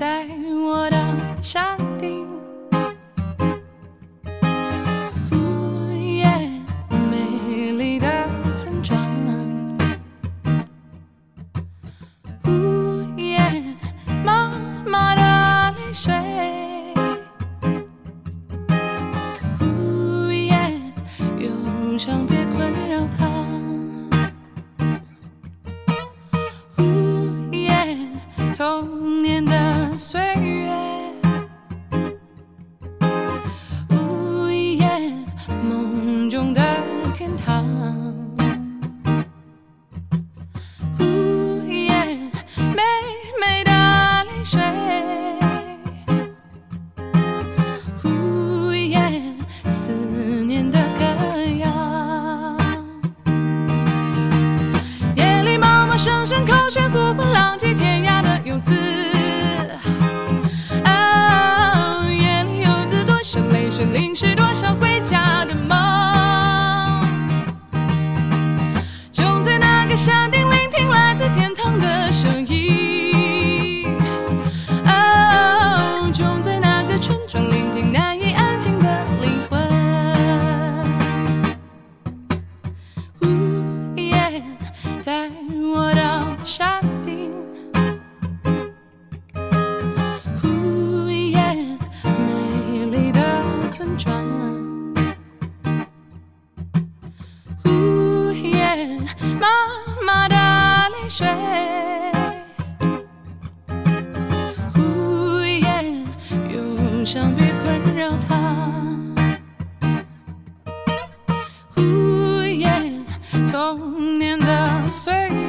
带我到山岁月。呜耶，梦中的天堂。呜耶，美美的泪水。呜耶，思念的歌谣。夜里妈妈声声回家的梦。就在那个山顶，聆听来自天堂的声音。哦，就在那个村庄，聆听难以安静的灵魂。呜耶，带我到山水。呜耶，忧伤别困扰她。呜耶，童年的岁。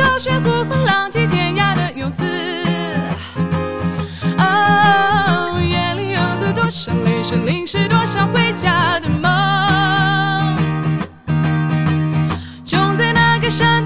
妈声声口血，呼唤浪迹天涯的游子。哦，夜里游子多少泪水，淋湿多少回家的梦。就在那个山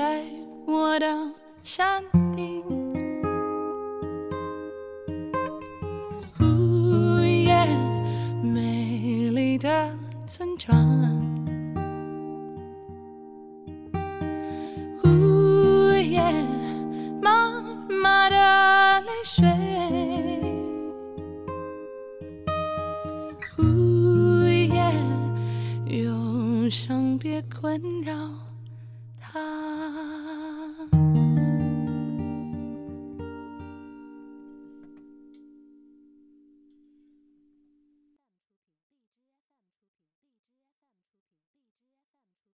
带我的山顶。呜耶，美丽的村庄。呜耶，妈妈的泪水。呜耶，忧伤别困扰他。